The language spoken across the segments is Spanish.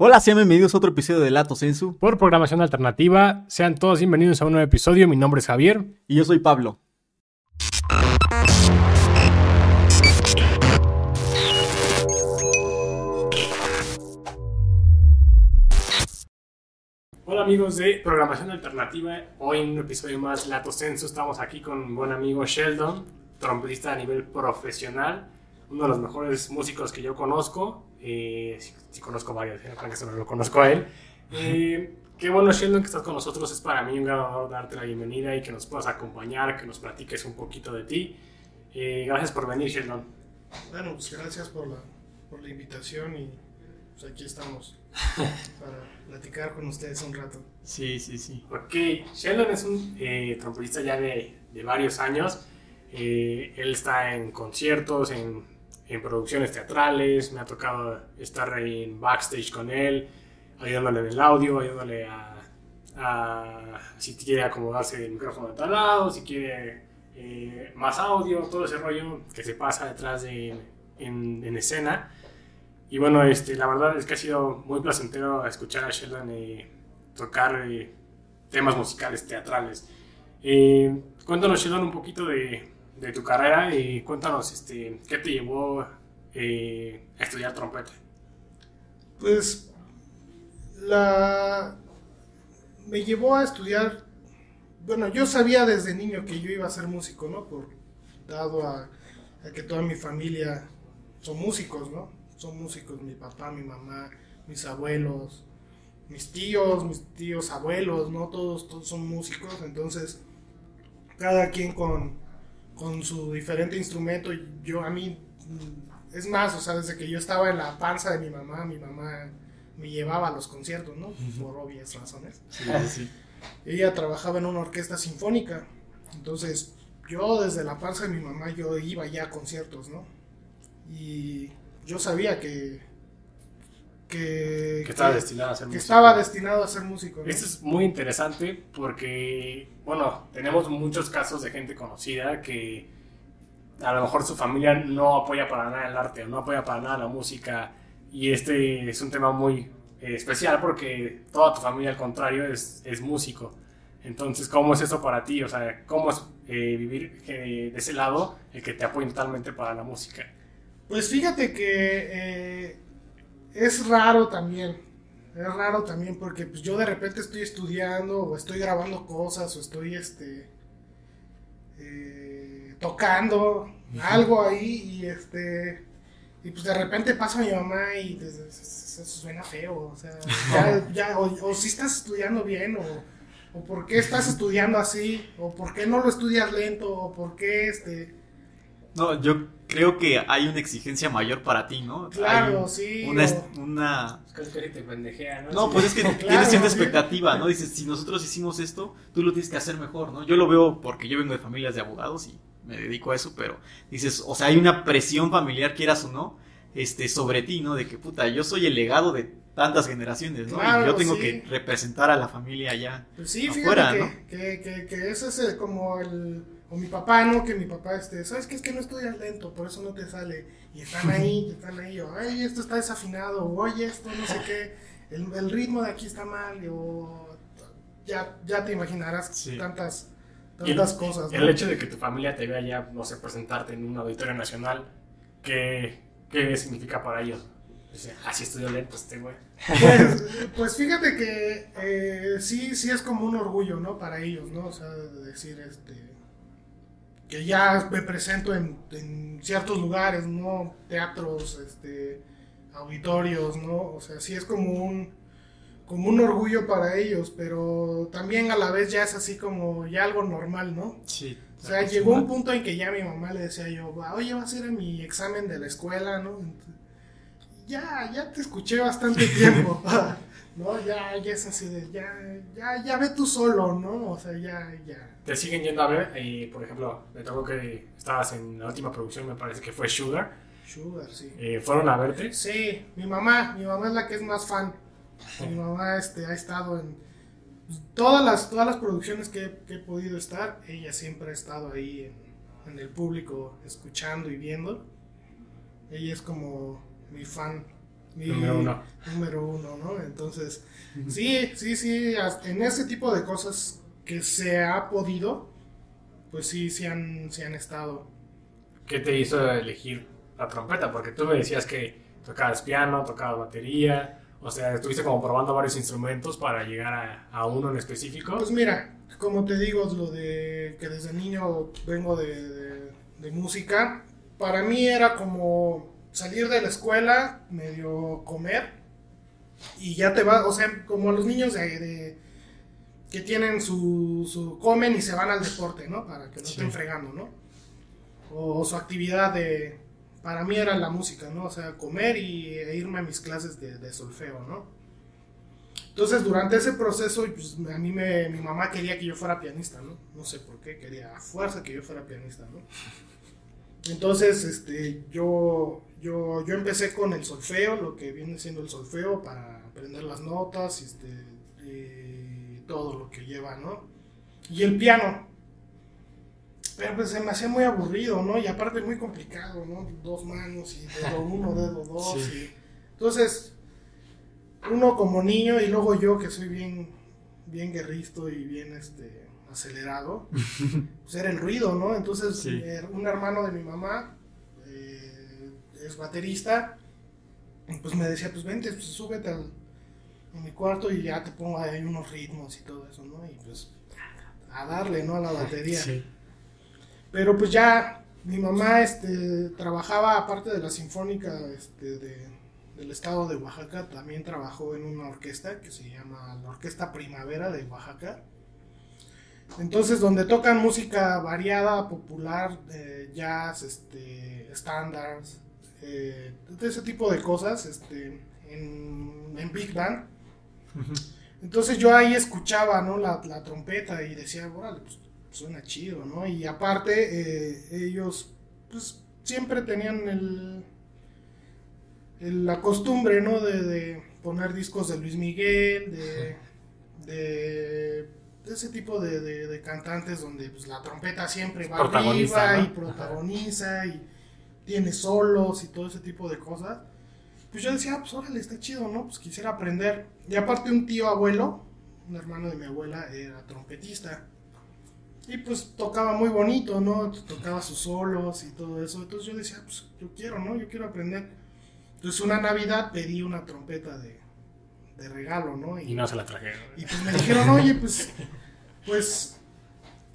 Hola, sean bienvenidos a otro episodio de Lato Sensu. Por programación alternativa, sean todos bienvenidos a un nuevo episodio. Mi nombre es Javier. Y yo soy Pablo. Hola amigos de Programación Alternativa, hoy en un episodio más Lato Sensu estamos aquí con un buen amigo Sheldon, trompetista a nivel profesional, uno de los mejores músicos que yo conozco, eh, sí, conozco varios, eh, que solo lo conozco a él. Eh, qué bueno Sheldon que estás con nosotros, es para mí un gran honor darte la bienvenida y que nos puedas acompañar, que nos platiques un poquito de ti. Eh, gracias por venir Sheldon. Bueno, pues gracias por la, por la invitación y pues aquí estamos para platicar con ustedes un rato. Sí, sí, sí. Ok, Sheldon es un eh, trompetista ya de, de varios años. Eh, él está en conciertos, en, en producciones teatrales. Me ha tocado estar en backstage con él, ayudándole en el audio, ayudándole a, a si quiere acomodarse el micrófono de tal lado, si quiere eh, más audio, todo ese rollo que se pasa detrás de en, en escena. Y bueno, este, la verdad es que ha sido muy placentero escuchar a Sheldon eh, tocar eh, temas musicales teatrales. Eh, cuéntanos, Sheldon, un poquito de, de tu carrera y cuéntanos este, qué te llevó eh, a estudiar trompeta. Pues la me llevó a estudiar, bueno, yo sabía desde niño que yo iba a ser músico, ¿no? Por dado a, que toda mi familia son músicos, ¿no? Son músicos, mi papá, mi mamá, mis abuelos, mis tíos, mis tíos abuelos, ¿no? Todos, todos son músicos, entonces cada quien con, con su diferente instrumento. Yo a mí, es más, o sea, desde que yo estaba en la panza de mi mamá, mi mamá me llevaba a los conciertos, ¿no? Por obvias razones. Sí, sí. Ella trabajaba en una orquesta sinfónica, entonces yo desde la panza de mi mamá yo iba ya a conciertos, ¿no? Y yo sabía que que, Que estaba destinado a ser que músico. estaba destinado a ser músico. ¿no? Esto es muy interesante porque, bueno, tenemos muchos casos de gente conocida que a lo mejor su familia no apoya para nada el arte o no apoya para nada la música y este es un tema muy eh, especial porque toda tu familia al contrario es, es músico. Entonces, ¿cómo es eso para ti? O sea, ¿cómo es eh, vivir eh, de ese lado, el que te apoyen totalmente para la música? Pues fíjate que eh, es raro también. Es raro también porque pues, yo de repente estoy estudiando o estoy grabando cosas o estoy este eh, tocando algo ahí y este y pues de repente pasa mi mamá y pues, eso suena feo, o sea, ya, ya, o, o si estás estudiando bien o, o por qué estás estudiando así o por qué no lo estudias lento o por qué este No, yo creo que hay una exigencia mayor para ti, ¿no? Claro, sí, Una, o- una... Es que te pendejea, ¿no? No, pues es que Claro, tienes cierta expectativa, ¿no? Dices, si nosotros hicimos esto, tú lo tienes que hacer mejor, ¿no? Yo lo veo porque yo vengo de familias de abogados y me dedico a eso, pero dices, o sea, hay una presión familiar, quieras o no, este, sobre ti, ¿no? De que, puta, yo soy el legado de tantas generaciones, ¿no? Claro, y yo tengo sí. que representar a la familia ya. Pues sí, afuera, fíjate que, que, que, que ese es el- como el... O mi papá, ¿no? Que mi papá, este, ¿sabes qué? Es que no estudias lento, por eso no te sale. Y están ahí, están ahí, o, ay, esto está desafinado, o, oye, esto no sé qué, el, el ritmo de aquí está mal, o... Ya, ya te imaginarás Sí. tantas, el- tantas cosas, ¿no? El hecho de que tu familia te vea ya, no sé, presentarte en un auditorio nacional, ¿qué, qué significa para ellos? Dice, así estudió lento este güey. Pues, pues fíjate que eh, sí, sí es como un orgullo, ¿no? Para ellos, ¿no? O sea, de decir, este, que ya me presento en, en ciertos lugares, ¿no? Teatros, este, auditorios, ¿no? O sea, sí es como un, como un orgullo para ellos, pero también a la vez ya es así como ya algo normal, ¿no? Sí. O sea, llegó un punto en que ya mi mamá le decía yo, oye, vas a ir a mi examen de la escuela, ¿no? Ya, ya te escuché bastante tiempo, ¿no? Ya, ya es así de, ya, ya, ya ve tú solo, ¿no? O sea, ya, ya. Te siguen yendo a ver, eh, por ejemplo, me tocó que estabas en la última producción, me parece que fue Sugar. Sugar, sí. Eh, ¿Fueron a verte? Sí, mi mamá, mi mamá es la que es más fan. Mi mamá este, ha estado en todas las, todas las producciones que, que he podido estar, ella siempre ha estado ahí en, en el público, escuchando y viendo. Ella es como mi fan Número uno. número uno, ¿no? Entonces, sí, sí, sí, en ese tipo de cosas que se ha podido, pues sí, sí han, sí han estado. ¿Qué te hizo elegir la trompeta? Porque tú me decías que tocabas piano, tocabas batería, o sea, estuviste como probando varios instrumentos para llegar a, a uno en específico. Pues mira, como te digo, lo de que desde niño vengo de, de- de música, para mí era como salir de la escuela, medio comer, y ya te vas, o sea, como los niños de, de- que tienen su, su, comen y se van al deporte, ¿no? Para que no Sí. estén fregando, ¿no? O, su actividad de, para mí era la música, ¿no? O sea, comer y e irme a mis clases de, de solfeo, ¿no? Entonces, durante ese proceso, pues, a mí me, mi mamá quería que yo fuera pianista, ¿no? No sé por qué, quería a fuerza que yo fuera pianista, ¿no? Entonces, este, yo, yo, yo empecé con el solfeo, lo que viene siendo el solfeo, para aprender las notas, este, y todo lo que lleva, ¿no? Y el piano. Pero pues se me hacía muy aburrido, ¿no? Y aparte muy complicado, ¿no? Dos manos y dedo uno, dedo dos. Sí. y- Entonces, uno como niño y luego yo que soy bien, bien guerristo y bien este, acelerado, pues era el ruido, ¿no? Entonces, Sí. eh, un hermano de mi mamá es baterista, y pues me decía, pues vente, pues súbete al, a mi cuarto y ya te pongo ahí unos ritmos y todo eso, ¿no? Y pues a darle, ¿no? A la batería. Sí. Pero pues ya mi mamá este, trabajaba, aparte de la Sinfónica este, de- del estado de Oaxaca, también trabajó en una orquesta que se llama la Orquesta Primavera de Oaxaca. Entonces, donde tocan música variada, popular, eh, jazz, este, standards, eh, de ese tipo de cosas, este, en, en Big Band. Entonces yo ahí escuchaba, ¿no? La, la trompeta y decía, órale, pues suena chido, ¿no? Y aparte, eh, ellos, pues, siempre tenían el, el- la costumbre, ¿no? De, de poner discos de Luis Miguel, de, de, de ese tipo de, de- cantantes donde, pues, la trompeta siempre va arriba ¿no? y protagoniza y tiene solos y todo ese tipo de cosas. Pues yo decía, ah, pues órale, está chido, ¿no? Pues quisiera aprender. Y aparte un tío abuelo, un hermano de mi abuela, era trompetista. Y pues tocaba muy bonito, ¿no? Tocaba sus solos y todo eso. Entonces yo decía, pues yo quiero, ¿no? Yo quiero aprender. Entonces una Navidad pedí una trompeta de, de regalo, ¿no? Y no se la trajeron. Y pues me dijeron, oye, pues, pues,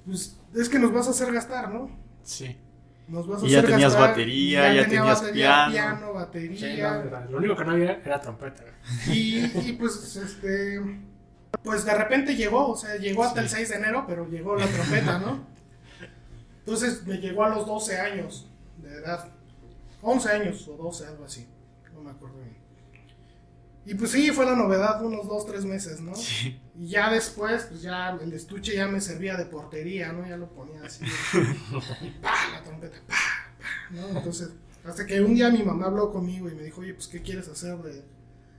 pues, es que nos vas a hacer gastar, ¿no? Sí. Nos vas a Y ya hacer tenías gastar. batería, Y ya tenía tenías batería, piano. Sí, batería. no, lo único que no había era trompeta. Y, y, pues, este, pues de repente llegó, o sea, llegó hasta el 6 de enero, pero llegó la trompeta, ¿no? Entonces me llegó a los 12 años de edad, 11 años o 12, algo así, no me acuerdo bien. Y pues sí, fue la novedad unos 2, 3 meses, ¿no? Sí. Y ya después, pues ya el estuche ya me servía de portería, ¿no? Ya lo ponía así. y pa, la trompeta, pa, pa, ¿no? Entonces, hasta que un día mi mamá habló conmigo y me dijo, oye, pues, ¿qué quieres hacer de,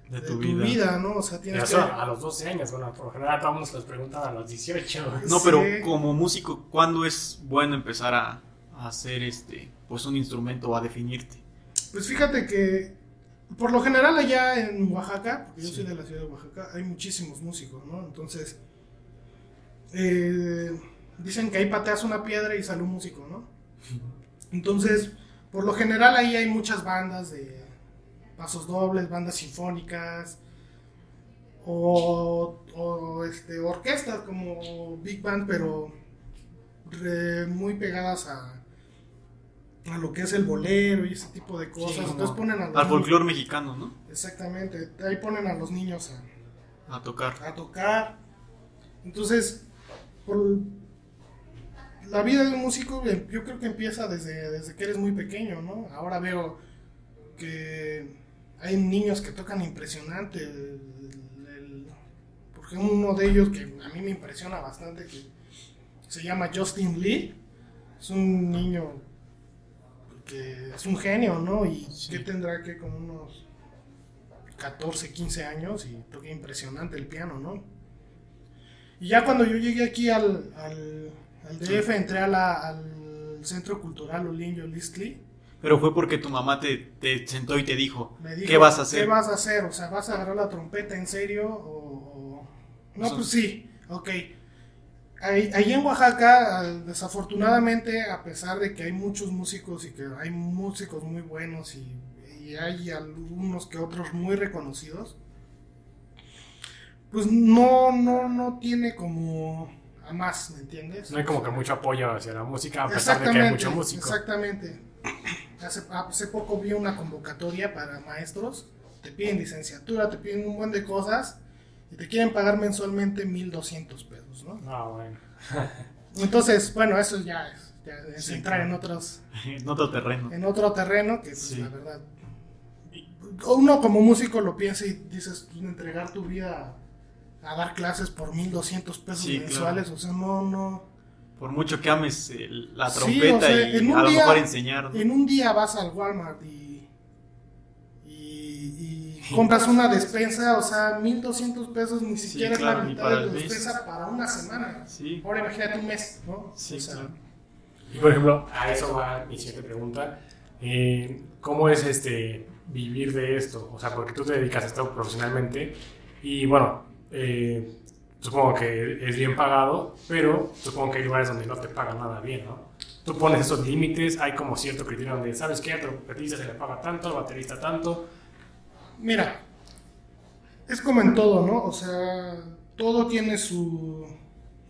De de tu vida. ¿no? O sea, Y tienes eso que... a los 12 años, bueno, por lo general todos nos los preguntan a los 18. No, pero como músico, ¿cuándo es bueno empezar a, a hacer este, pues un instrumento o a definirte? Pues fíjate que, por lo general allá en Oaxaca, porque yo Sí. soy de la ciudad de Oaxaca, hay muchísimos músicos, ¿no? Entonces, eh, dicen que ahí pateas una piedra y sale un músico, ¿no? Entonces, por lo general ahí hay muchas bandas de pasos dobles, bandas sinfónicas, o, o, este, orquestas como Big Band, pero re- muy pegadas a, a lo que es el bolero y ese tipo de cosas. Sí, Entonces ponen a los Al folclore mexicano, ¿no? Exactamente, ahí ponen a los niños a, A tocar. a tocar. Entonces, por la vida de un músico, eh, yo creo que empieza desde, desde que eres muy pequeño, ¿no? Ahora veo que hay niños que tocan impresionante. el- el- por ejemplo, uno de ellos que a mí me impresiona bastante, que se llama Justin Lee. Es un niño que es un genio, ¿no? Y Sí. que tendrá que como unos 14, 15 años y toca impresionante el piano, ¿no? Y ya cuando yo llegué aquí al, al, al DF, entré a la- al Centro Cultural Olinio Listli. Pero fue porque tu mamá te, te sentó y te dijo, Me dijo, ¿qué vas a hacer? ¿Qué vas a hacer? O sea, ¿vas a agarrar la trompeta en serio? O, o- No, pues sí, ok. Ahí, ahí en Oaxaca, ah, desafortunadamente, a pesar de que hay muchos músicos y que hay músicos muy buenos y, y hay algunos que otros muy reconocidos, pues no, no, no tiene como a más, ¿me entiendes? No hay como que mucho apoyo hacia la música, a pesar de que hay mucho músico. Exactamente. Hace, hace poco vi una convocatoria para maestros. Te piden licenciatura, te piden un buen de cosas y te quieren pagar mensualmente 1200 pesos, ¿no? Ah, bueno. Entonces, bueno, eso ya es, ya es Sí, entrar claro. en otros en otro terreno. en otro terreno que pues, Sí. la verdad uno como músico lo piensa y dices pues, entregar tu vida a, a dar clases por 1200 pesos Sí, mensuales, o sea, no no Por mucho que ames el- la Sí, trompeta o sea, y en un a lo día- mejor enseñar. ¿no? En un día vas al Walmart y compras una despensa, o sea, 1200 pesos ni Sí, siquiera claro, es la mitad de mes. despensa para una semana. Sí, Ahora imagínate un mes, ¿no? sí, O sea, claro. Y por ejemplo, a eso va mi siguiente pregunta. Eh, ¿Cómo es este vivir de esto? O sea, porque tú te dedicas a esto profesionalmente y bueno, eh, supongo que es bien pagado, pero supongo que hay lugares donde no te pagan nada bien, ¿no? Tú pones esos límites, hay como cierto criterio donde, ¿sabes qué? Al trompetista se le paga tanto, al baterista tanto. Mira, es como en todo, ¿no? O sea, todo tiene su.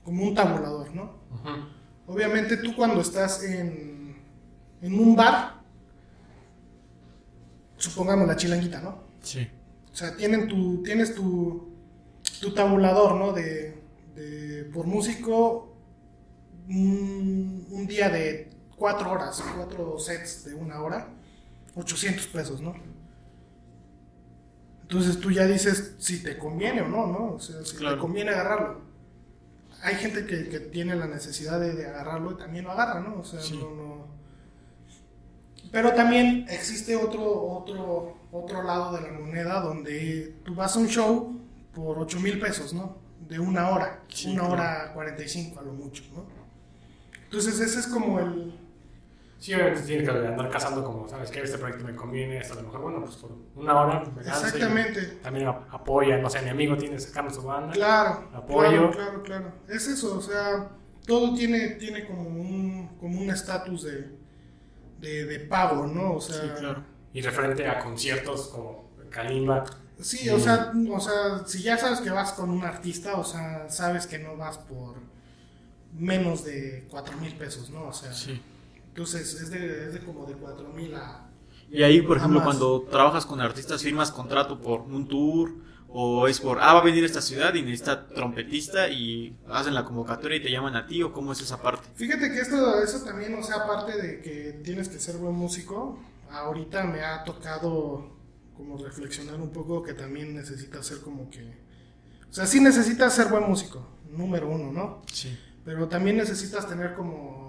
como un tabulador, ¿no? Obviamente tú cuando estás en, en un bar, supongamos la chilanguita, ¿no? Sí. O sea, tienen tu, tienes tu, tu tabulador, ¿no? De, de- por músico, un, un día de cuatro horas, cuatro sets de una hora, 800 pesos, ¿no? Entonces tú ya dices si te conviene o no, ¿no? O sea, si Claro. te conviene agarrarlo. Hay gente que, que tiene la necesidad de, de agarrarlo y también lo agarra, ¿no? O sea, Sí. no, no. Pero también existe otro, otro, otro lado de la moneda donde tú vas a un show por 8 mil pesos, ¿no? De una hora, Sí, una claro. hora 45 a lo mucho, ¿no? Entonces ese es como el... Sí, obviamente tienes que andar cazando como, ¿sabes qué? Este proyecto me conviene, esto a lo mejor, bueno, pues por una hora me y Exactamente. También ap- apoya, no sé, mi amigo tiene sacando su banda. Claro, Apoyo. claro, claro, claro. Es eso, o sea, todo tiene, tiene como un como un estatus de, de, de pago, ¿no? O sea, Sí, claro. Y referente a conciertos como Kalimba, Sí, o sea, o sea, si ya sabes que vas con un artista, o sea, sabes que no vas por menos de cuatro mil pesos, ¿no? O sea, Sí. Entonces es de, es de como de cuatro mil a... Y ahí, por ejemplo, más. cuando trabajas con artistas, firmas contrato por un tour o es por, ah, va a venir a esta ciudad y necesita trompetista y hacen la convocatoria y te llaman a ti o cómo es esa parte. Fíjate que esto, eso también, o sea, aparte de que tienes que ser buen músico, ahorita me ha tocado como reflexionar un poco que también necesitas ser como que... O sea, sí necesitas ser buen músico, número uno, ¿no? Sí. Pero también necesitas tener como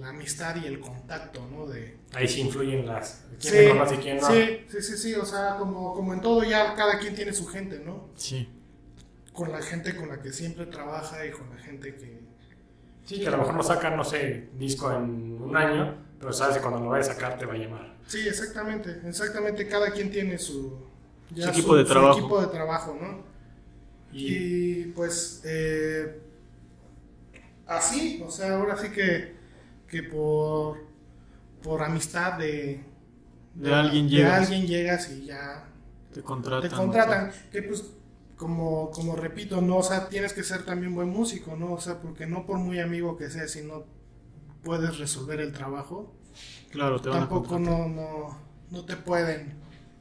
la amistad y el contacto, ¿no? De, ahí sí influyen las. quién Sí, y quién no. sí, sí, sí, sí, o sea, como, como en todo ya cada quien tiene su gente, ¿no? Sí. Con la gente con la que siempre trabaja y con la gente que... Sí, que a lo mejor no sacan, no sé, disco en un año, pero sabes que cuando lo vaya a sacar te va a llamar. Sí, exactamente, exactamente, cada quien tiene su... Su equipo de trabajo. equipo de trabajo, ¿no? Y, Y pues eh, así, o sea, ahora sí que, que por, por amistad de, De alguien de llegas. alguien llegas y ya Te contratan. te contratan. Que pues, como, como repito, no, o sea, tienes que ser también buen músico, ¿no? O sea, porque no por muy amigo que seas, si no puedes resolver el trabajo, Claro, te van a tampoco contratar. no, no, no te pueden,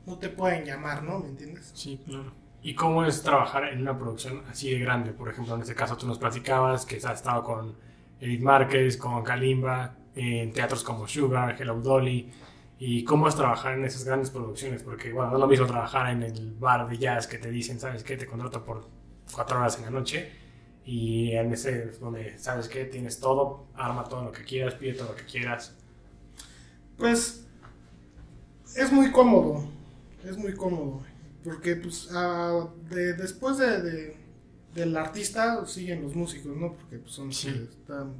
no te pueden llamar, ¿no? ¿Me entiendes? Sí, claro. ¿Y cómo es trabajar en una producción así de grande? Por ejemplo, en este caso tú nos platicabas que has estado con Edith Márquez, con Kalimba, en teatros como Sugar, Hello Dolly. ¿Y cómo es trabajar en esas grandes producciones? Porque, bueno, no es lo mismo trabajar en el bar de jazz que te dicen, ¿sabes qué? Te contrato por cuatro horas en la noche. Y en ese donde, ¿sabes qué? Tienes todo, arma todo lo que quieras, pide todo lo que quieras. Pues es muy cómodo, es muy cómodo, porque pues ah, de- después de, de- del artista siguen los músicos, ¿no? Porque pues, son los Sí. que están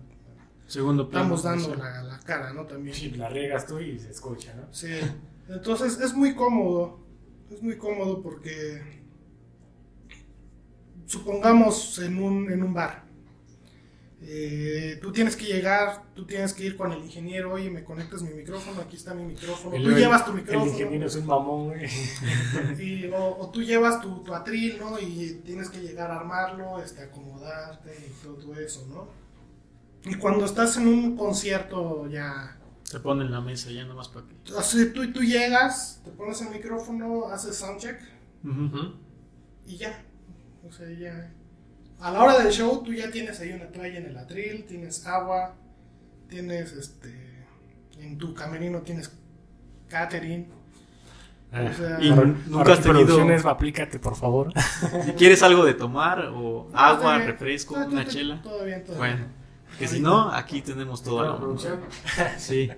Segundo plano. estamos dando sí. la, la cara, ¿no? También. Sí, la riegas tú y se escucha, ¿no? Sí. Entonces es muy cómodo. Es muy cómodo porque supongamos en un, en un bar. Eh, tú tienes que llegar, tú tienes que ir con el ingeniero, oye, me conectas mi micrófono, aquí está mi micrófono, Y tú llevas tu El micrófono. ingeniero es un mamón, güey. Y, o, o tú llevas tu, tu atril, ¿no? Y tienes que llegar a armarlo, este, acomodarte y todo eso, ¿no? Y cuando estás en un concierto ya... Se pone en la mesa ya nomás para que. Así, tú, tú llegas, te pones el micrófono, haces soundcheck Ujú. y ya. O sea, ya. A la hora del show, tú ya tienes ahí una toalla en el atril, tienes agua, tienes este. En tu camerino tienes catering. O sea, Y Para- nunca para has tenido- producciones, aplícate, por favor. Si quieres algo de tomar o agua, bien. refresco, Todo- una todo- chela. Todo bien, todo Bueno, bien. que si no, aquí tenemos algo. producción. Sí.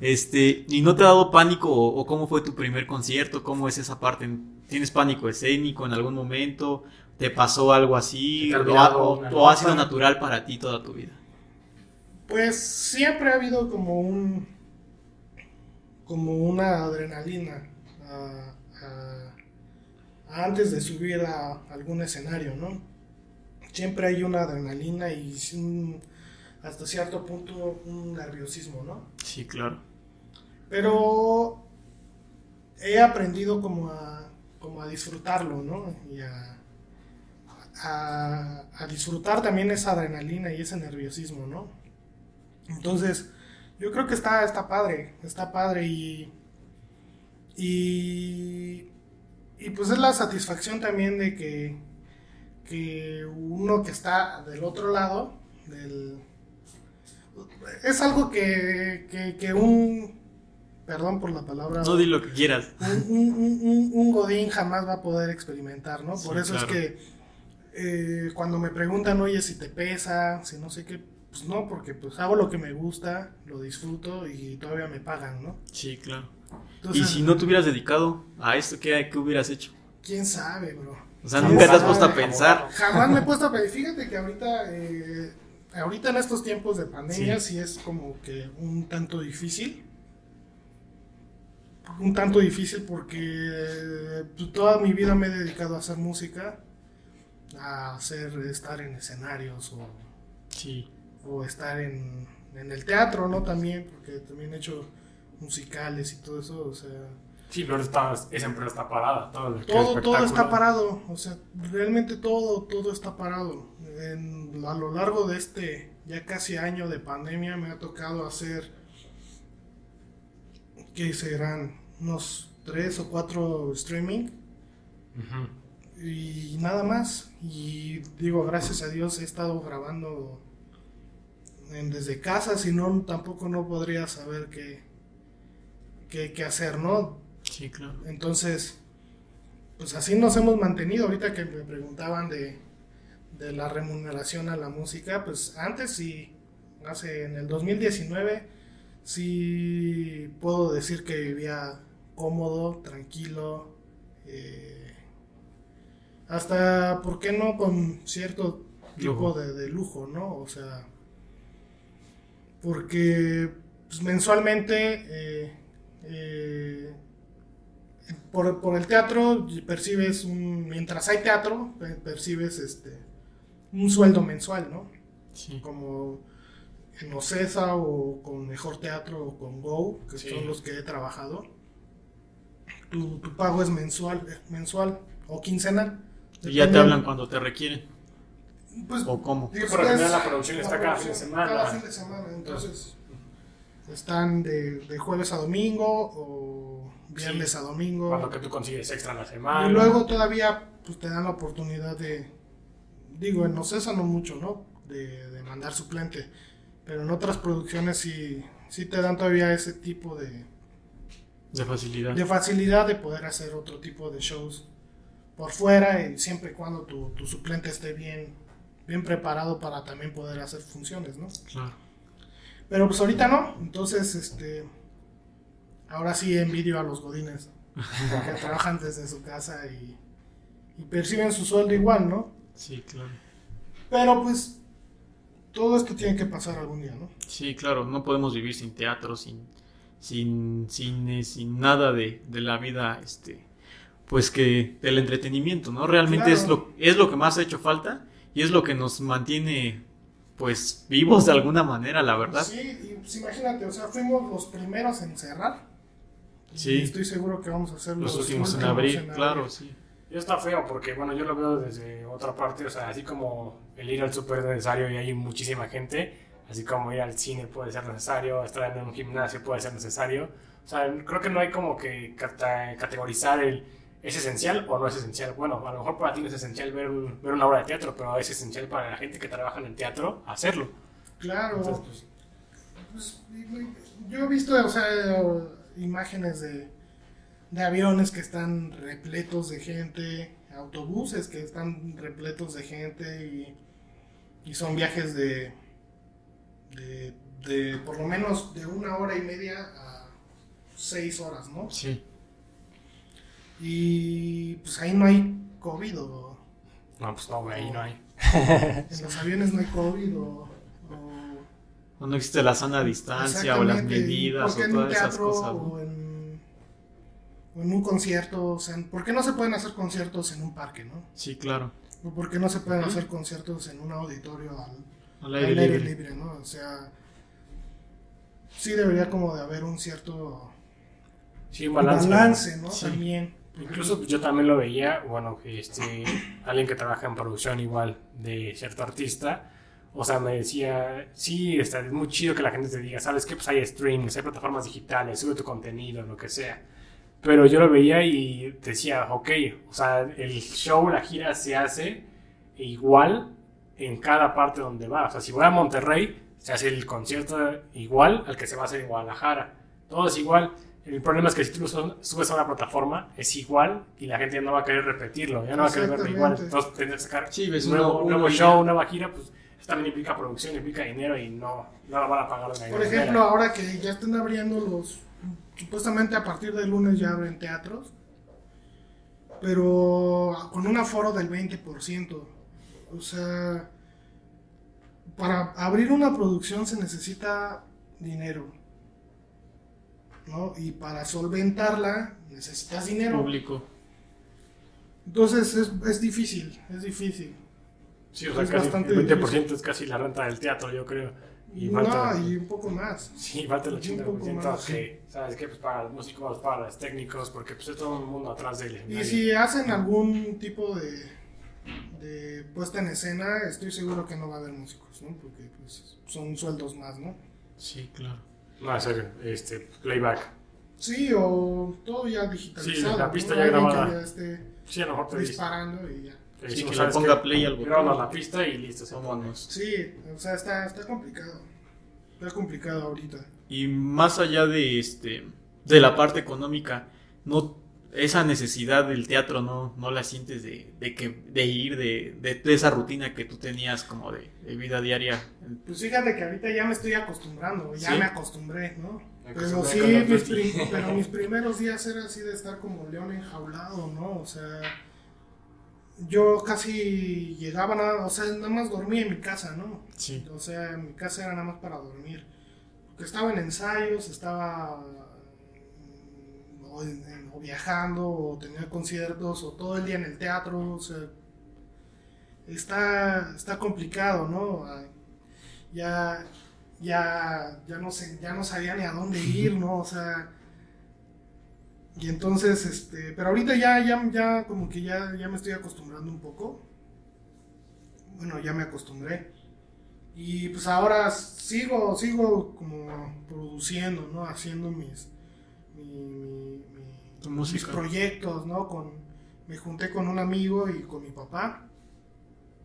Este, ¿y no te ha dado pánico o, o cómo fue tu primer concierto? ¿Cómo es esa parte? ¿Tienes pánico escénico en algún momento? ¿Te pasó algo así? ¿Te ha ¿O, o- ha sido natural para ti toda tu vida? Pues siempre ha habido como un. como una adrenalina a- a- antes de subir a algún escenario, ¿no? Siempre hay una adrenalina y un- hasta cierto punto un nerviosismo, ¿no? Sí, claro. Pero he aprendido como a, como a disfrutarlo, ¿no? Y a, a, a disfrutar también esa adrenalina y ese nerviosismo, ¿no? Entonces, yo creo que está, está padre, está padre y, y, y pues es la satisfacción también de que, que uno que está del otro lado, del, es algo que, que, que un, perdón por la palabra, No di lo que quieras. un, un- un- un- un godín jamás va a poder experimentar, ¿no? Sí, Por eso claro. es que eh, cuando me preguntan, oye, si te pesa, si no sé qué, pues no, porque pues hago lo que me gusta, lo disfruto y todavía me pagan, ¿no? Sí, claro. Entonces, y si no te hubieras dedicado a esto, ¿qué, qué hubieras hecho? ¿quién sabe, bro? O sea, ¿Quién nunca te has sabe? puesto a pensar. Jamás me he puesto a pensar. Fíjate que ahorita, eh, ahorita en estos tiempos de pandemia Sí. sí. es como que un tanto difícil. Un tanto difícil porque eh, pues, toda mi vida me he dedicado a hacer música, a hacer, estar en escenarios o, Sí. o estar en, en el teatro, ¿no? También, porque también he hecho musicales y todo eso, o sea... Sí, pero está, esa empresa está parada. Todo, Todo, está parado, o sea, realmente todo, todo está parado. En- a lo largo de este ya casi año de pandemia me ha tocado hacer, que serán? Unos tres o cuatro streaming Ujú. Y nada más. Y digo, gracias a Dios he estado grabando en- desde casa, si no, tampoco no podría saber qué, qué, qué hacer, ¿no? Sí, claro. Entonces, pues así nos hemos mantenido. Ahorita que me preguntaban de, de la remuneración a la música, pues antes sí, hace en el 2019, sí puedo decir que vivía cómodo, tranquilo, eh, hasta, ¿por qué no? Con cierto tipo Lujo. de, de lujo, ¿no? O sea, porque pues, mensualmente... eh, eh, por, por el teatro percibes un, mientras hay teatro, pe- percibes este un sueldo mensual, ¿no? Sí. Como en Ocesa o con Mejor Teatro o con Go, que Sí. son los que he trabajado. Tu, tu pago es mensual, eh, mensual o quincenal. Y ya te hablan cuando te requieren. Pues, ¿O cómo? Sí, por lo general es- la producción está cada fin de semana. Cada fin de semana, entonces están de, de jueves a domingo o viernes Sí. a domingo. Cuando que tú consigues extra en la semana. Y luego todavía pues, te dan la oportunidad de, digo, en Ocesa no mucho, ¿no? De, de mandar suplente, pero en otras producciones sí, sí te dan todavía ese tipo de, De facilidad. de facilidad de poder hacer otro tipo de shows por fuera y siempre y cuando tu, tu suplente esté bien, bien preparado para también poder hacer funciones, ¿no? Claro. Pero pues ahorita no, entonces este ahora sí envidio a los godines que trabajan desde su casa y, y perciben su sueldo igual, ¿no? Sí, claro. Pero pues todo esto tiene que pasar algún día, ¿no? Sí, claro, no podemos vivir sin teatro, sin, sin cine, sin nada de, de la vida, este, pues que del entretenimiento, ¿no? Realmente es Claro. lo es lo que más ha hecho falta y es lo que nos mantiene, pues, vivos de alguna manera, la verdad. Sí, y pues imagínate, o sea, fuimos los primeros en cerrar. Sí. Y estoy seguro que vamos a ser Los los, últimos en abrir, en claro, sí. Yo está feo porque, bueno, yo lo veo desde otra parte, o sea, así como el ir al súper es necesario y hay muchísima gente, así como ir al cine puede ser necesario, estar en un gimnasio puede ser necesario. O sea, creo que no hay como que cata- categorizar el es esencial o no es esencial. Bueno, a lo mejor para ti no es esencial ver, un- ver una obra de teatro, pero es esencial para la gente que trabaja en el teatro hacerlo. Claro. Entonces, pues, Pues, yo he visto, o sea, imágenes de, de aviones que están repletos de gente, autobuses que están repletos de gente y, y son viajes de, de, de por lo menos de una hora y media a seis horas, ¿no? Sí. Y pues ahí no hay COVID o no, pues no, güey, ahí no hay. en los aviones no hay COVID o... no existe la sana distancia o las medidas ¿por qué o en un todas esas cosas. ¿no? O en, o en un concierto, o sea, ¿por qué no se pueden hacer conciertos en un parque, no? Sí, claro. ¿O por qué no se pueden hacer conciertos en un auditorio al, Al al aire, libre. libre, ¿no? O sea, sí debería como de haber un cierto Sí, un balance. balance, ¿no? Sí. También. Incluso pues, yo también lo veía, bueno, este, alguien que trabaja en producción igual de cierto artista, o sea, me decía, sí, está, es muy chido que la gente te diga, ¿sabes qué? Pues hay streams, hay plataformas digitales, sube tu contenido, lo que sea. Pero yo lo veía y decía, ok, o sea, el show, la gira se hace igual en cada parte donde va. O sea, si voy a Monterrey, se hace el concierto igual al que se va a hacer en Guadalajara. Todo es igual. El problema es que si tú lo su- subes a una plataforma, es igual y la gente ya no va a querer repetirlo, ya no va a querer verlo igual. Entonces tendrás que sacar Sí, ves un nuevo, uno- un nuevo uno y show, ya. nueva gira, pues eso también implica producción, implica dinero y no, no la van a pagar Por ejemplo, manera. ahora que ya están abriendo los... Supuestamente a partir del lunes ya abren teatros, pero con un aforo del 20%. O sea, para abrir una producción se necesita dinero. ¿No? Y para solventarla necesitas dinero. Público. Entonces es, es difícil, es difícil. Sí, o sea, es casi bastante el 20% difícil. es casi la renta del teatro, yo creo. Y no, falta, y un poco más. Sí, falta el y un poco 80% más, que, ¿sabes qué? Pues para los músicos, para los técnicos, porque pues es todo un mundo atrás del Y escenario. si hacen algún tipo de, de puesta en escena, estoy seguro que no va a haber músicos, ¿no? Porque pues, son sueldos más, ¿no? Sí, claro. No, en serio, este, playback. Sí, o todo ya digitalizado. Sí, la pista ¿no? ya grabada. Que ya esté Sí, a lo mejor te disparando y ya. Sí, decimos, que le ¿sabes ponga play al botón. La pista y listo, se. Sí, o sea, está, está complicado. Está complicado ahorita. Y más allá de este de la parte económica, no esa necesidad del teatro no, no la sientes de, de que de ir de, de, de esa rutina que tú tenías como de, de vida diaria. Pues fíjate que ahorita ya me estoy acostumbrando, ya ¿Sí? me acostumbré, ¿no? Me Pero sí, mis, prim- pero mis primeros días era así de estar como león enjaulado, ¿no? O sea, yo casi llegaba nada, o sea, nada más dormía en mi casa, ¿no? Sí. O sea, mi casa era nada más para dormir. Porque estaba en ensayos, estaba o, en- en- o viajando, o tenía conciertos, o todo el día en el teatro, o sea, está, está complicado, ¿no? Ya, ya, ya no sé, ya no sabía ni a dónde ir, ¿no? O sea, y entonces, este, pero ahorita ya, ya, ya, como que ya, ya me estoy acostumbrando un poco. Bueno, ya me acostumbré. Y pues ahora sigo, sigo como produciendo, ¿no? Haciendo mis, mi- mi- mi- mis proyectos, ¿no? Con, me junté con un amigo y con mi papá.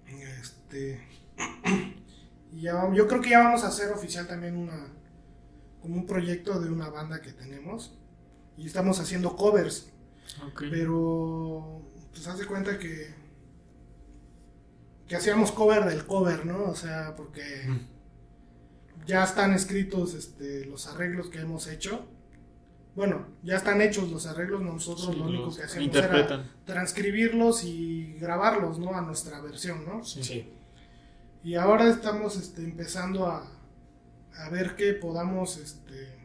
Este, y ya, yo creo que ya vamos a hacer oficial también una, como un proyecto de una banda que tenemos. Y estamos haciendo covers. Ok. Pero, pues haz de cuenta que. que hacíamos cover del cover, ¿no? O sea, porque Mm. ya están escritos este, los arreglos que hemos hecho. Bueno, ya están hechos los arreglos, nosotros Sí, lo único que hacemos interpretan. era transcribirlos y grabarlos, ¿no? A nuestra versión, ¿no? Sí. Sí. Y ahora estamos este, empezando a, a ver qué podamos este,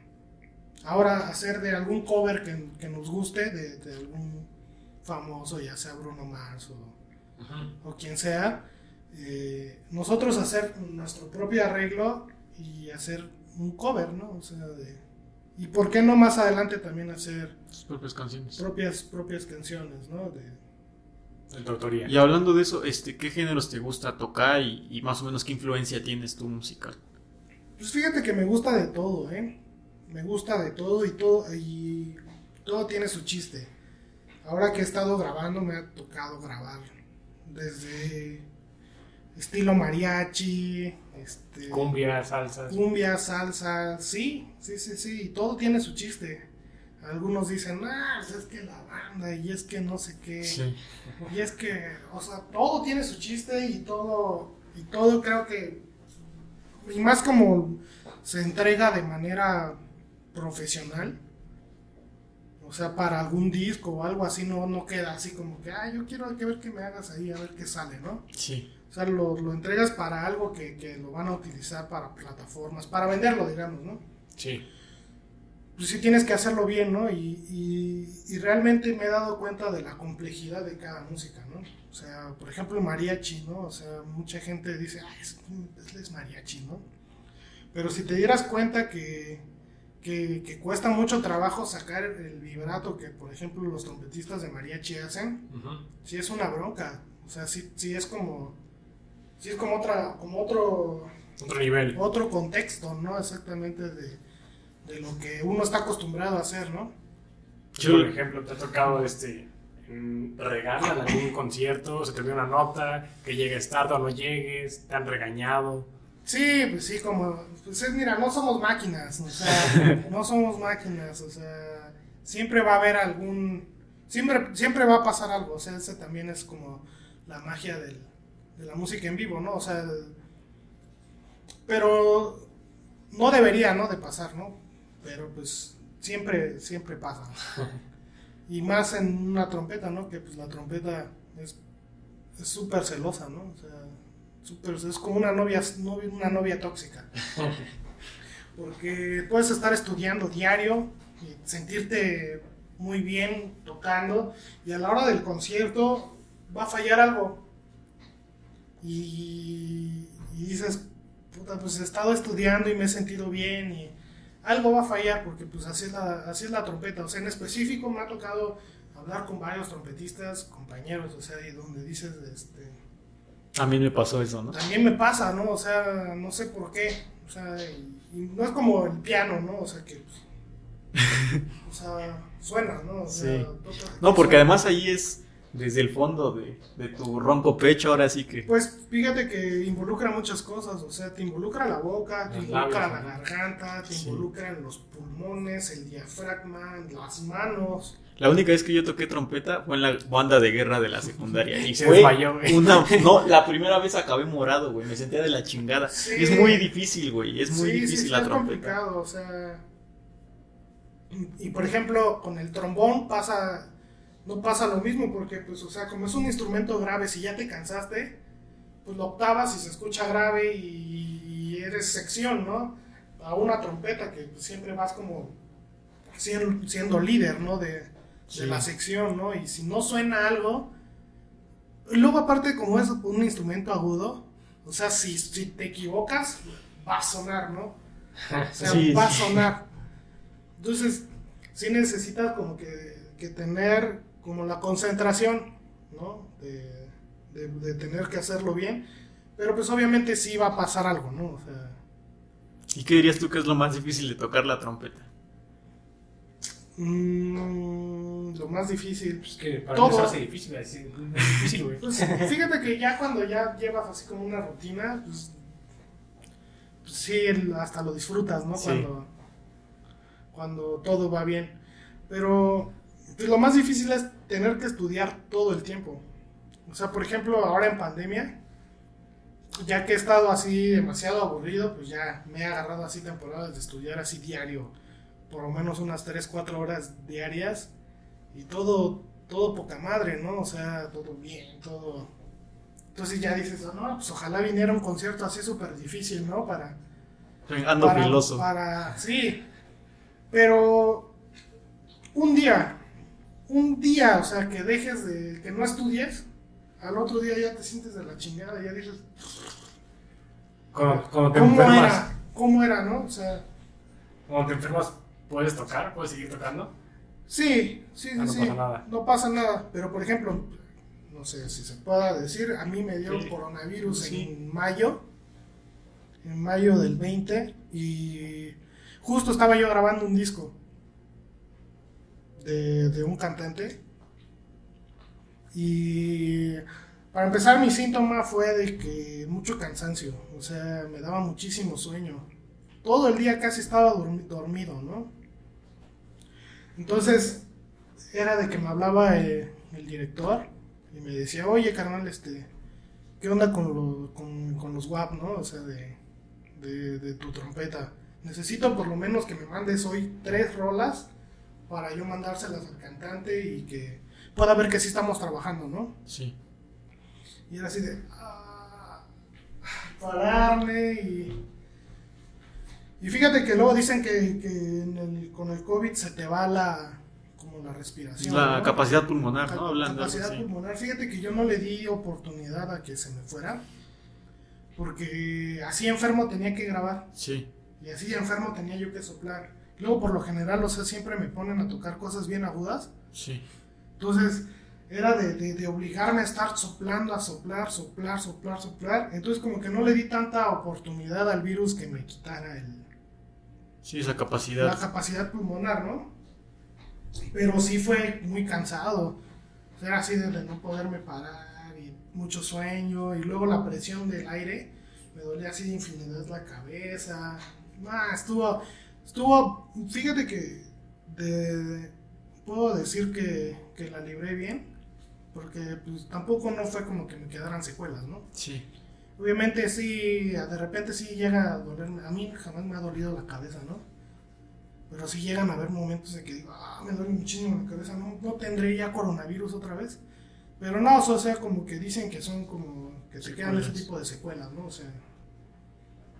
ahora hacer de algún cover que, que nos guste, de, de algún famoso, ya sea Bruno Mars o, o quien sea, eh, nosotros hacer nuestro propio arreglo y hacer un cover, ¿no? O sea, de, y por qué no más adelante también hacer propias canciones. propias propias canciones, ¿no? De, De tu autoría. Y hablando de eso, este, ¿qué géneros te gusta tocar y, y más o menos qué influencia tienes tú musical? Pues fíjate que me gusta de todo, ¿eh? Me gusta de todo y todo y todo tiene su chiste. Ahora que he estado grabando me ha tocado grabar desde estilo mariachi, este Cumbia, salsas. cumbia, salsa, sí, sí, sí, sí, y todo tiene su chiste. Algunos dicen, ah, pues es que la banda y es que no sé qué. Y es que, o sea, todo tiene su chiste y todo, y todo creo que, y más como se entrega de manera profesional, o sea, para algún disco o algo así, no, no queda así como que, ah, yo quiero que ver que me hagas ahí, a ver qué sale, ¿no? Sí. O sea, lo, lo entregas para algo que, que lo van a utilizar para plataformas, para venderlo, digamos, ¿no? Sí. pues sí tienes que hacerlo bien, ¿no? Y, y- y realmente me he dado cuenta de la complejidad de cada música, ¿no? O sea, por ejemplo, el mariachi, ¿no? O sea, mucha gente dice, ay, es, es- mariachi, ¿no? Pero si te dieras cuenta que, que, que cuesta mucho trabajo sacar el vibrato que, por ejemplo, los trompetistas de mariachi hacen, Ujú. sí es una bronca. O sea, sí, sí es como... Sí es como otra, como otro, Otro nivel. otro contexto, ¿no? Exactamente de, de lo que uno está acostumbrado a hacer, ¿no? Sí, por ejemplo, te ha tocado este regañar en algún concierto, se te dio una nota, que llegues tarde o no llegues, te han regañado. Sí, pues sí, como, pues es, mira, no somos máquinas, o sea, no somos máquinas, o sea, siempre va a haber algún, siempre, siempre va a pasar algo, o sea, esa también es como la magia del, de la música en vivo, ¿no? O sea, pero no debería, ¿no? De pasar, ¿no? Pero pues siempre, siempre pasa. Y más en una trompeta, ¿no? Que pues la trompeta es súper celosa, ¿no? O sea, es como una novia, novia- una novia tóxica. Porque puedes estar estudiando diario y sentirte muy bien tocando y a la hora del concierto va a fallar algo. Y, y dices, puta, pues he estado estudiando y me he sentido bien y algo va a fallar porque pues así es la, así es la trompeta. O sea, en específico me ha tocado hablar con varios trompetistas, compañeros, o sea, y donde dices, este, A mí me pasó eso, ¿no? también me pasa, ¿no? O sea, no sé por qué. O sea, y, y no es como el piano, ¿no? O sea, que. pues, o sea, suena, ¿no? O sea, Sí. No, porque además ahí es desde el fondo de, de tu ronco pecho, ahora sí que... Pues fíjate que involucra muchas cosas, o sea, te involucra la boca, te Los involucra labios, la ¿no? garganta, te Sí. involucran los pulmones, el diafragma, las manos. La única vez que yo toqué trompeta fue en la banda de guerra de la secundaria. Y Se fue desmayó, güey. una... No, la primera vez acabé morado, güey. Me sentía de la chingada. Sí. Y es muy difícil, güey. Es muy Sí, difícil sí, la es trompeta. complicado, o sea. Y por ejemplo, con el trombón pasa. No pasa lo mismo, porque, pues, o sea, como es un instrumento grave, si ya te cansaste, pues lo octavas y se escucha grave y, y eres sección, ¿no? A una trompeta que pues, siempre vas como siendo, siendo líder, ¿no? De, de Sí. la sección, ¿no? Y si no suena algo. Luego, aparte, como es un instrumento agudo, o sea, si, si te equivocas, va a sonar, ¿no? O sea, Sí, va a sonar. Entonces, sí necesitas como que, que tener como la concentración, ¿no? De, de- de tener que hacerlo bien. Pero pues obviamente sí va a pasar algo, ¿no? O sea, ¿Y qué dirías tú que es lo más difícil de tocar la trompeta? mm, lo más difícil. Pues que para Todo. mí se hace difícil, es difícil, güey. Pues, fíjate que ya cuando ya llevas así como una rutina, pues, pues sí, hasta lo disfrutas, ¿no? Sí. Cuando, cuando todo va bien. Pero pues, lo más difícil es tener que estudiar todo el tiempo. O sea, por ejemplo, ahora en pandemia, ya que he estado así demasiado aburrido, pues ya me he agarrado así temporadas de estudiar así diario, por lo menos unas 3, 4 horas diarias, y todo, todo poca madre, ¿no? O sea, todo bien, todo, Entonces ya dices, "Oh, no, pues ojalá viniera un concierto así súper difícil, ¿no? Para, Ando para, filoso. para- sí, pero un día, un día, o sea, que dejes de, que no estudies, al otro día ya te sientes de la chingada, ya dices, te ¿cómo enfermas, era? ¿Cómo era, no? O sea, cuando te enfermas, ¿puedes tocar? ¿Puedes seguir tocando? sí, sí, sí, Ah, no sí, pasa nada. no pasa nada, pero por ejemplo, no sé si se pueda decir, a mí me dio Sí. coronavirus Sí. en mayo, en mayo del 20, y justo estaba yo grabando un disco de, un cantante, y para empezar mi síntoma fue de que mucho cansancio, o sea, me daba muchísimo sueño. Todo el día casi estaba dormi- dormido, ¿no? Entonces, era de que me hablaba eh, el director y me decía, oye, carnal, este, ¿qué onda con, lo- con, con los WAP, no? O sea, de, de, de tu trompeta. Necesito por lo menos que me mandes hoy tres rolas para yo mandárselas al cantante y que pueda ver que sí estamos trabajando, ¿no? Sí. Y era así de. ah, pararme y. Y fíjate que luego dicen que, que en el- con el COVID se te va la. como la respiración. La ¿no? capacidad pulmonar, ¿no? Hablando capacidad así. pulmonar. Fíjate que yo no le di oportunidad a que se me fuera. Porque así enfermo tenía que grabar. Sí. Y así enfermo tenía yo que soplar. Luego, por lo general, o sea, siempre me ponen a tocar cosas bien agudas. Sí. Entonces, era de, de- de obligarme a estar soplando, a soplar, soplar, soplar, soplar. Entonces, como que no le di tanta oportunidad al virus que me quitara el, Sí, esa la capacidad. capacidad pulmonar, ¿no? Pero sí fue muy cansado. O sea, era así de, de no poderme parar y mucho sueño. Y luego la presión del aire me dolía así de infinidad la cabeza. Nah, estuvo, estuvo, fíjate que de- puedo decir que, que la libré bien. Porque pues tampoco no fue como que me quedaran secuelas, ¿no? Sí. Obviamente sí, de repente sí llega a dolerme. A mí jamás me ha dolido la cabeza, ¿no? Pero sí llegan a haber momentos de que digo, ah, me duele muchísimo la cabeza, no, no tendré ya coronavirus otra vez. Pero no, o sea, como que dicen que son como que se quedan ese tipo de secuelas, ¿no? O sea.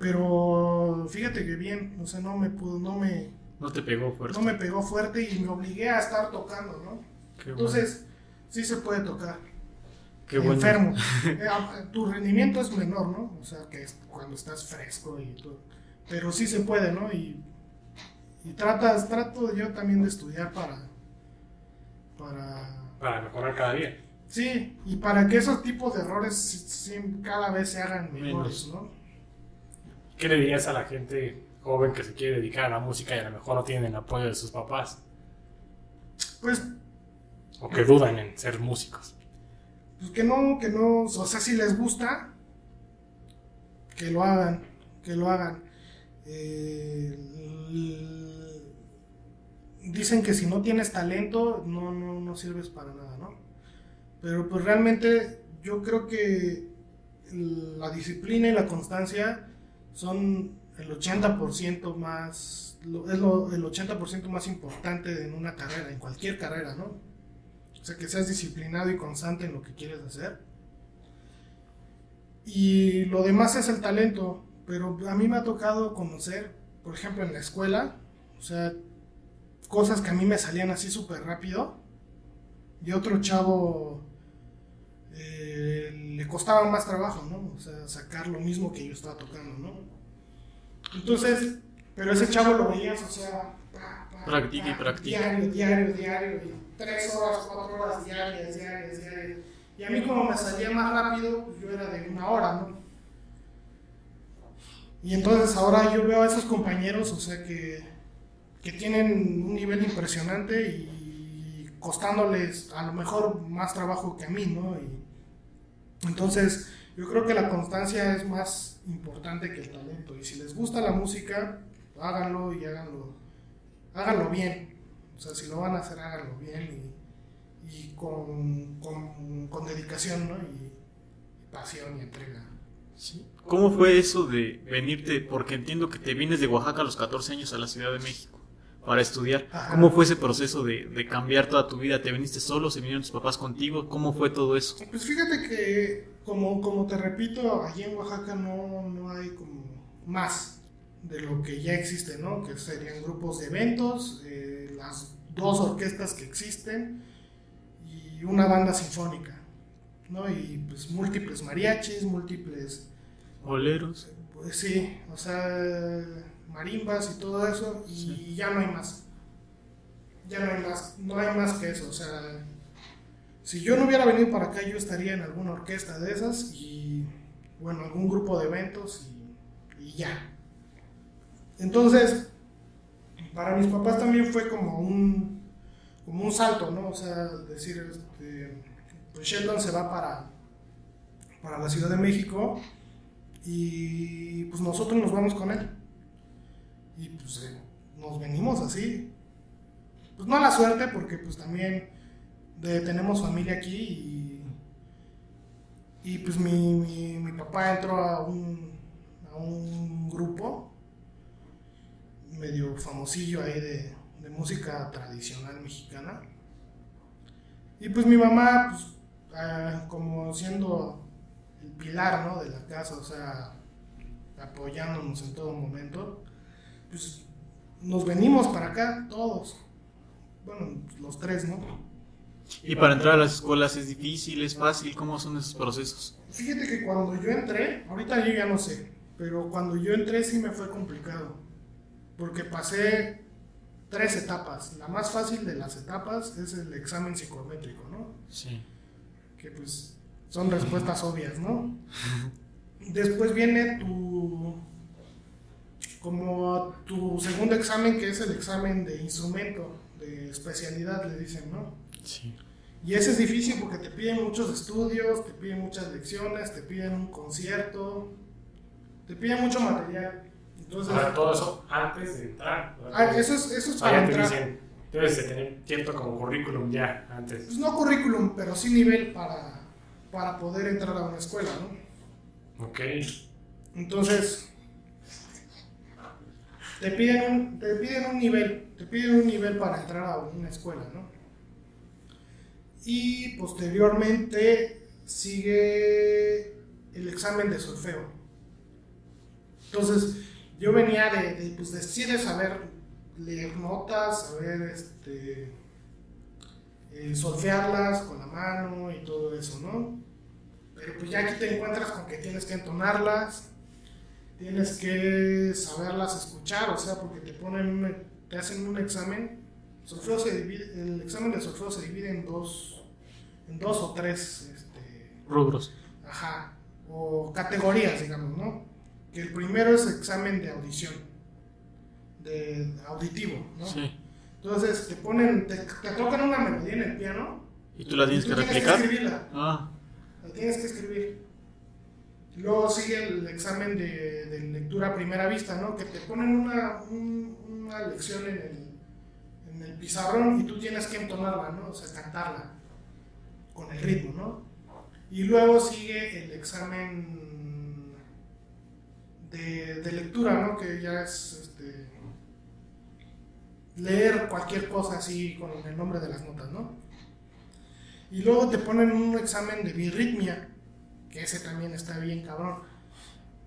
Pero fíjate que bien, o sea, no me pudo, no me, No te pegó fuerte. no me pegó fuerte y me obligué a estar tocando, ¿no? Qué bueno. Entonces, sí se puede tocar Qué bueno. enfermo. Eh, a- tu rendimiento es menor, ¿no? O sea, que es cuando estás fresco y todo. Pero sí se puede, ¿no? Y, y tratas, trato yo también de estudiar para, para, Para mejorar cada día. sí, y para que esos tipos de errores cada vez se hagan menores, Menos. ¿no? ¿Qué le dirías a la gente joven que se quiere dedicar a la música y a lo mejor no tienen el apoyo de sus papás? Pues, O que dudan en ser músicos. pues que no, que no, o sea, si les gusta, que lo hagan, que lo hagan. Eh, dicen que si no tienes talento, no, no, no sirves para nada, ¿no? Pero pues realmente yo creo que la disciplina y la constancia son el 80% más, es lo- el 80% más importante en una carrera, en cualquier carrera, ¿no? O sea, que seas disciplinado y constante en lo que quieres hacer. Y lo demás es el talento, pero a mí me ha tocado conocer, por ejemplo, en la escuela, o sea, cosas que a mí me salían así súper rápido, y otro chavo eh, le costaba más trabajo, ¿no? O sea, sacar lo mismo que yo estaba tocando, ¿no? Entonces, pero ese chavo lo veías, o sea, pa, pa, Practica y practica. Diario, diario, diario, y tres horas, cuatro horas diarias, diarias, diarias. Y a mí como me salía más rápido, pues yo era de una hora, ¿no? Y entonces ahora yo veo a esos compañeros, o sea, que, que tienen un nivel impresionante y costándoles a lo mejor más trabajo que a mí, ¿no? Y entonces yo creo que la constancia es más importante que el talento. Y si les gusta la música, háganlo y háganlo, háganlo bien. O sea, si lo van a hacer, háganlo bien y, con, con, dedicación, ¿no? Y, y pasión y entrega. Sí. ¿Cómo fue eso de venirte? Porque entiendo que te vienes de Oaxaca a los 14 años a la Ciudad de México. Para estudiar. ¿Cómo fue ese proceso de, de cambiar toda tu vida? ¿Te viniste solo? ¿Se vinieron tus papás contigo? ¿Cómo fue todo eso? Pues fíjate que, como, como te repito, allí en Oaxaca no, no hay como más de lo que ya existe, ¿no? Que serían grupos de eventos, eh, las dos orquestas que existen y una banda sinfónica, ¿no? Y pues múltiples mariachis, múltiples, Boleros. pues sí, o sea, marimbas y todo eso y Sí. ya no hay más. Ya no hay más, no hay más que eso, o sea, si yo no hubiera venido para acá, yo estaría en alguna orquesta de esas y, bueno, algún grupo de eventos y, y ya. Entonces, para mis papás también fue como un, como un salto, ¿no? O sea, decir, este, pues Sheldon se va para, para la Ciudad de México y pues nosotros nos vamos con él. Y pues eh, nos venimos así. Pues no la suerte, porque pues también tenemos familia aquí y, y pues mi, mi, papá entró a un, a un grupo medio famosillo ahí de, de música tradicional mexicana. Y pues mi mamá, pues ah, como siendo el pilar ¿no? de la casa, o sea, apoyándonos en todo momento, pues nos venimos para acá todos. Bueno, los tres, ¿no? ¿Y para entrar a las escuelas es difícil, es fácil? ¿Cómo son esos procesos? Fíjate que cuando yo entré, ahorita yo ya no sé, pero cuando yo entré sí me fue complicado, porque pasé tres etapas. La más fácil de las etapas es el examen psicométrico, ¿no? Sí. Que pues son respuestas obvias, ¿no? Después viene tu como tu segundo examen que es el examen de instrumento, de especialidad le dicen, ¿no? Sí. Y ese es difícil porque te piden muchos estudios, te piden muchas lecciones, te piden un concierto, te piden mucho material. Entonces, Ahora, todo eso antes de entrar. ah, eso es, eso es para ya te entrar. dicen, debes de tener cierto como currículum ya antes. Pues no currículum, pero sí nivel para, para poder entrar a una escuela, ¿no? Ok. Entonces, te piden un, te piden un nivel, te piden un nivel para entrar a una escuela, ¿no? Y posteriormente sigue el examen de solfeo. Entonces, yo venía de, de, pues, de, sí de saber leer notas, saber este, eh, solfearlas con la mano y todo eso, ¿no? Pero pues ya aquí te encuentras con que tienes que entonarlas, tienes que saberlas escuchar, o sea, porque te ponen, te hacen un examen. Solfeo se divide, el examen de solfeo se divide en dos, en dos o tres, este, Rubros. ajá, o categorías, digamos, ¿no? Que el primero es examen de audición, de auditivo, ¿no? Sí. Entonces te ponen, te, te tocan una melodía en el piano ¿Y tú la tienes y que replicar? escribirla. Ah, La tienes que escribir. Luego sigue el examen de, lectura a primera vista, ¿no? Que te ponen una, un- una lección en el, en el pizarrón y tú tienes que entonarla, ¿no? O sea, cantarla con el ritmo, ¿no? Y luego sigue el examen de, de lectura, ¿no? Que ya es este, leer cualquier cosa así con el nombre de las notas, ¿no? Y luego te ponen un examen de birritmia, que ese también está bien cabrón.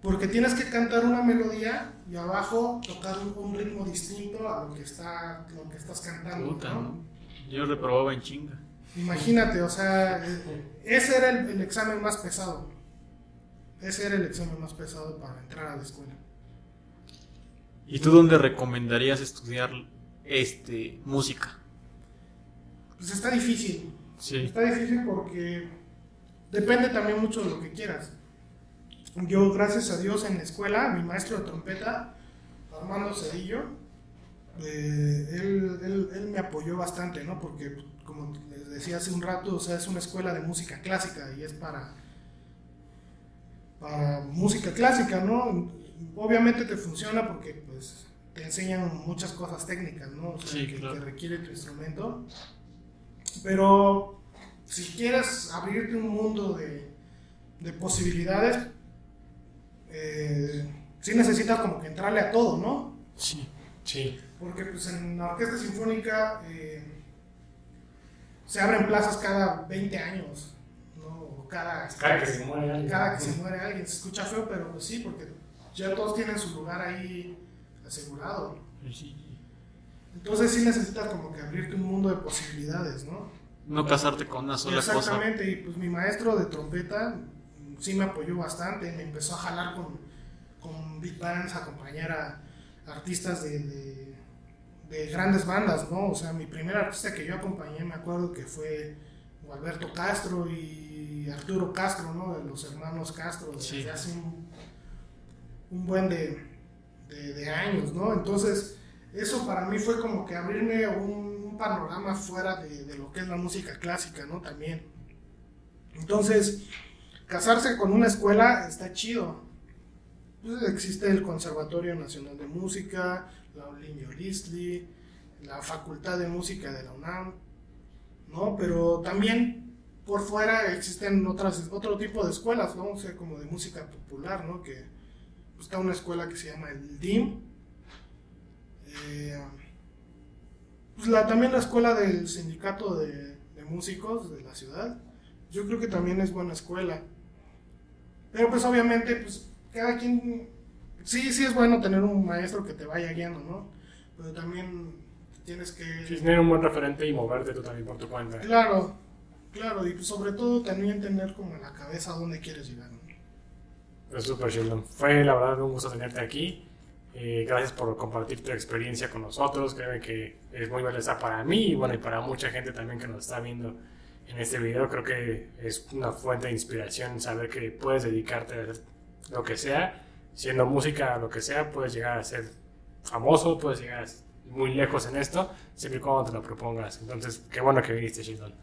Porque tienes que cantar una melodía y abajo tocar un, ritmo distinto a lo que, está, lo que estás cantando. puta, ¿no? Yo reprobaba en chinga. Imagínate, o sea, ese era el, el examen más pesado. Ese era el examen más pesado para entrar a la escuela. ¿Y tú dónde recomendarías estudiar este música? Pues está difícil. Sí. Está difícil porque depende también mucho de lo que quieras. Yo, gracias a Dios, en la escuela, mi maestro de trompeta, Armando Cedillo, eh, él, él- él me apoyó bastante, ¿no? Porque, como les decía hace un rato, o sea, es una escuela de música clásica y es para, para música clásica, ¿no? Obviamente te funciona porque, pues, te enseñan muchas cosas técnicas, ¿no? O sea, Sí, que, claro. que requiere tu instrumento. Pero si quieres abrirte un mundo de, de posibilidades, eh, sí necesitas como que entrarle a todo, ¿no? Sí. Sí. Porque pues en la orquesta sinfónica eh, se abren plazas cada 20 años, ¿no? Cada, Cada que se muere alguien. cada que se muere alguien. Se escucha feo, pero pues sí, porque ya todos tienen su lugar ahí asegurado. Entonces sí necesitas como que abrirte un mundo de posibilidades, ¿no? No casarte con una sola cosa. Exactamente, y pues mi maestro de trompeta mm, sí me apoyó bastante, me empezó a jalar con, con big bands, a acompañar a artistas de, de, de grandes bandas, ¿no? O sea, mi primer artista que yo acompañé, me acuerdo que fue Alberto Castro y Arturo Castro, ¿no? De los hermanos Castro, desde Sí. hace un, un buen de, de, de años, ¿no? Entonces, eso para mí fue como que abrirme un, panorama fuera de, lo que es la música clásica, ¿no? También. Entonces, casarse con una escuela está chido. Pues existe el Conservatorio Nacional de Música, la Olinio Lisli, la Facultad de Música de la UNAM, ¿no? Pero también por fuera existen otras, otro tipo de escuelas, ¿no? O sea, como de música popular, ¿no? Que pues, está una escuela que se llama el DIM. Eh, la, también la escuela del sindicato de, de músicos de la ciudad. Yo creo que también es buena escuela. Pero pues obviamente, pues cada quien... Sí, sí es bueno tener un maestro que te vaya guiando, ¿no? Pero también tienes que... Sí, tener un buen referente y moverte tú también por tu cuenta. Claro, claro, y pues sobre todo también tener como en la cabeza a dónde quieres llegar. ¿no? Pues súper Sheldon. Fue la verdad un gusto tenerte aquí. Eh, gracias por compartir tu experiencia con nosotros. Creo que es muy valiosa para mí y bueno, y para mucha gente también que nos está viendo en este video. Creo que es una fuente de inspiración saber que puedes dedicarte a hacer lo que sea, siendo música, lo que sea, puedes llegar a ser famoso, puedes llegar muy lejos en esto, siempre y cuando te lo propongas. Entonces, qué bueno que viniste, Sheldon.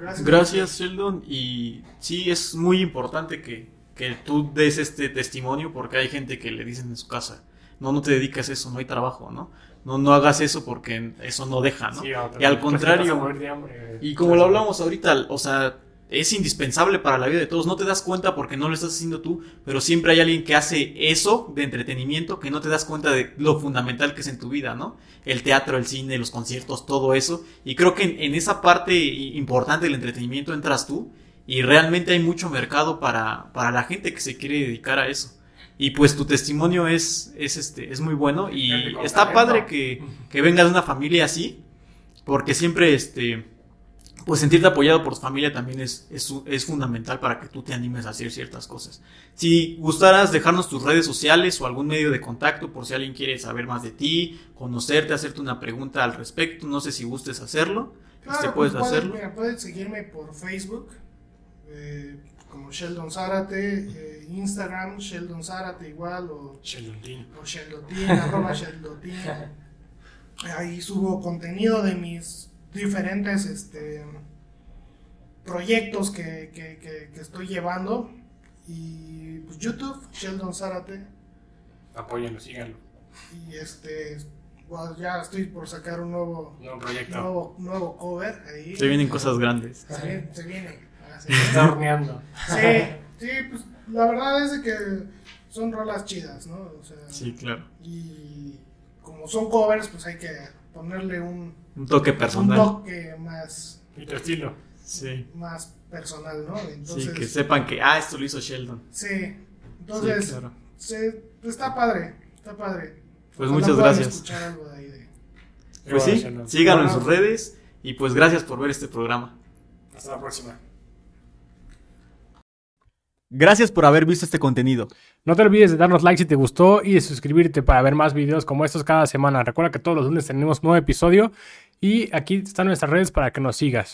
Gracias. Gracias, Sheldon. Y sí, es muy importante que, que tú des este testimonio porque hay gente que le dicen en su casa, no, no te dedicas a eso, no hay trabajo, ¿no? No, no hagas eso porque eso no deja, ¿no? Sí, y al contrario, hambre. y como lo hablamos ahorita, o sea, es indispensable para la vida de todos. No te das cuenta porque no lo estás haciendo tú, pero siempre hay alguien que hace eso de entretenimiento que no te das cuenta de lo fundamental que es en tu vida, ¿no? El teatro, el cine, los conciertos, todo eso. Y creo que en, en esa parte importante del entretenimiento entras tú y realmente hay mucho mercado para, para la gente que se quiere dedicar a eso. Y pues tu testimonio es, es, este, es muy bueno y está padre que, que vengas de una familia así, porque siempre este pues sentirte apoyado por tu familia también es, es, es fundamental para que tú te animes a hacer ciertas cosas. Si gustaras dejarnos tus redes sociales o algún medio de contacto por si alguien quiere saber más de ti, conocerte, hacerte una pregunta al respecto, no sé si gustes hacerlo, Claro, este, pues, puedes hacerlo. Mira, pueden seguirme por Facebook, eh, como Sheldon Zárate, eh, Instagram, Sheldon Zárate igual, o, Sheldon o arroba Sheldotin. Ahí subo contenido de mis diferentes este, proyectos que, que- que- que estoy llevando. Y pues YouTube, Sheldon Zárate. Apóyenlo, síganlo. Y este, bueno, ya estoy por sacar un nuevo, Nuevo proyecto. nuevo, nuevo cover ahí. Se vienen cosas grandes. Se viene. Se viene. Ah, se está horneando. Sí, sí, pues la verdad es de que son rolas chidas, ¿no? O sea, Sí, claro. y como son covers, pues hay que ponerle un, Un toque un personal. toque más, Y tu estilo. Sí. más personal, ¿no? Sí, Entonces, que sepan que, ah, esto lo hizo Sheldon. sí. Entonces, sí, claro. se- está padre, está padre. Pues Ojalá muchas gracias. escuchar algo de ahí de- Pues sí, síganlo en sus redes y pues gracias por ver este programa. Hasta la próxima. Gracias por haber visto este contenido. No te olvides de darnos like si te gustó y de suscribirte para ver más videos como estos cada semana. Recuerda que todos los lunes tenemos nuevo episodio y aquí están nuestras redes para que nos sigas.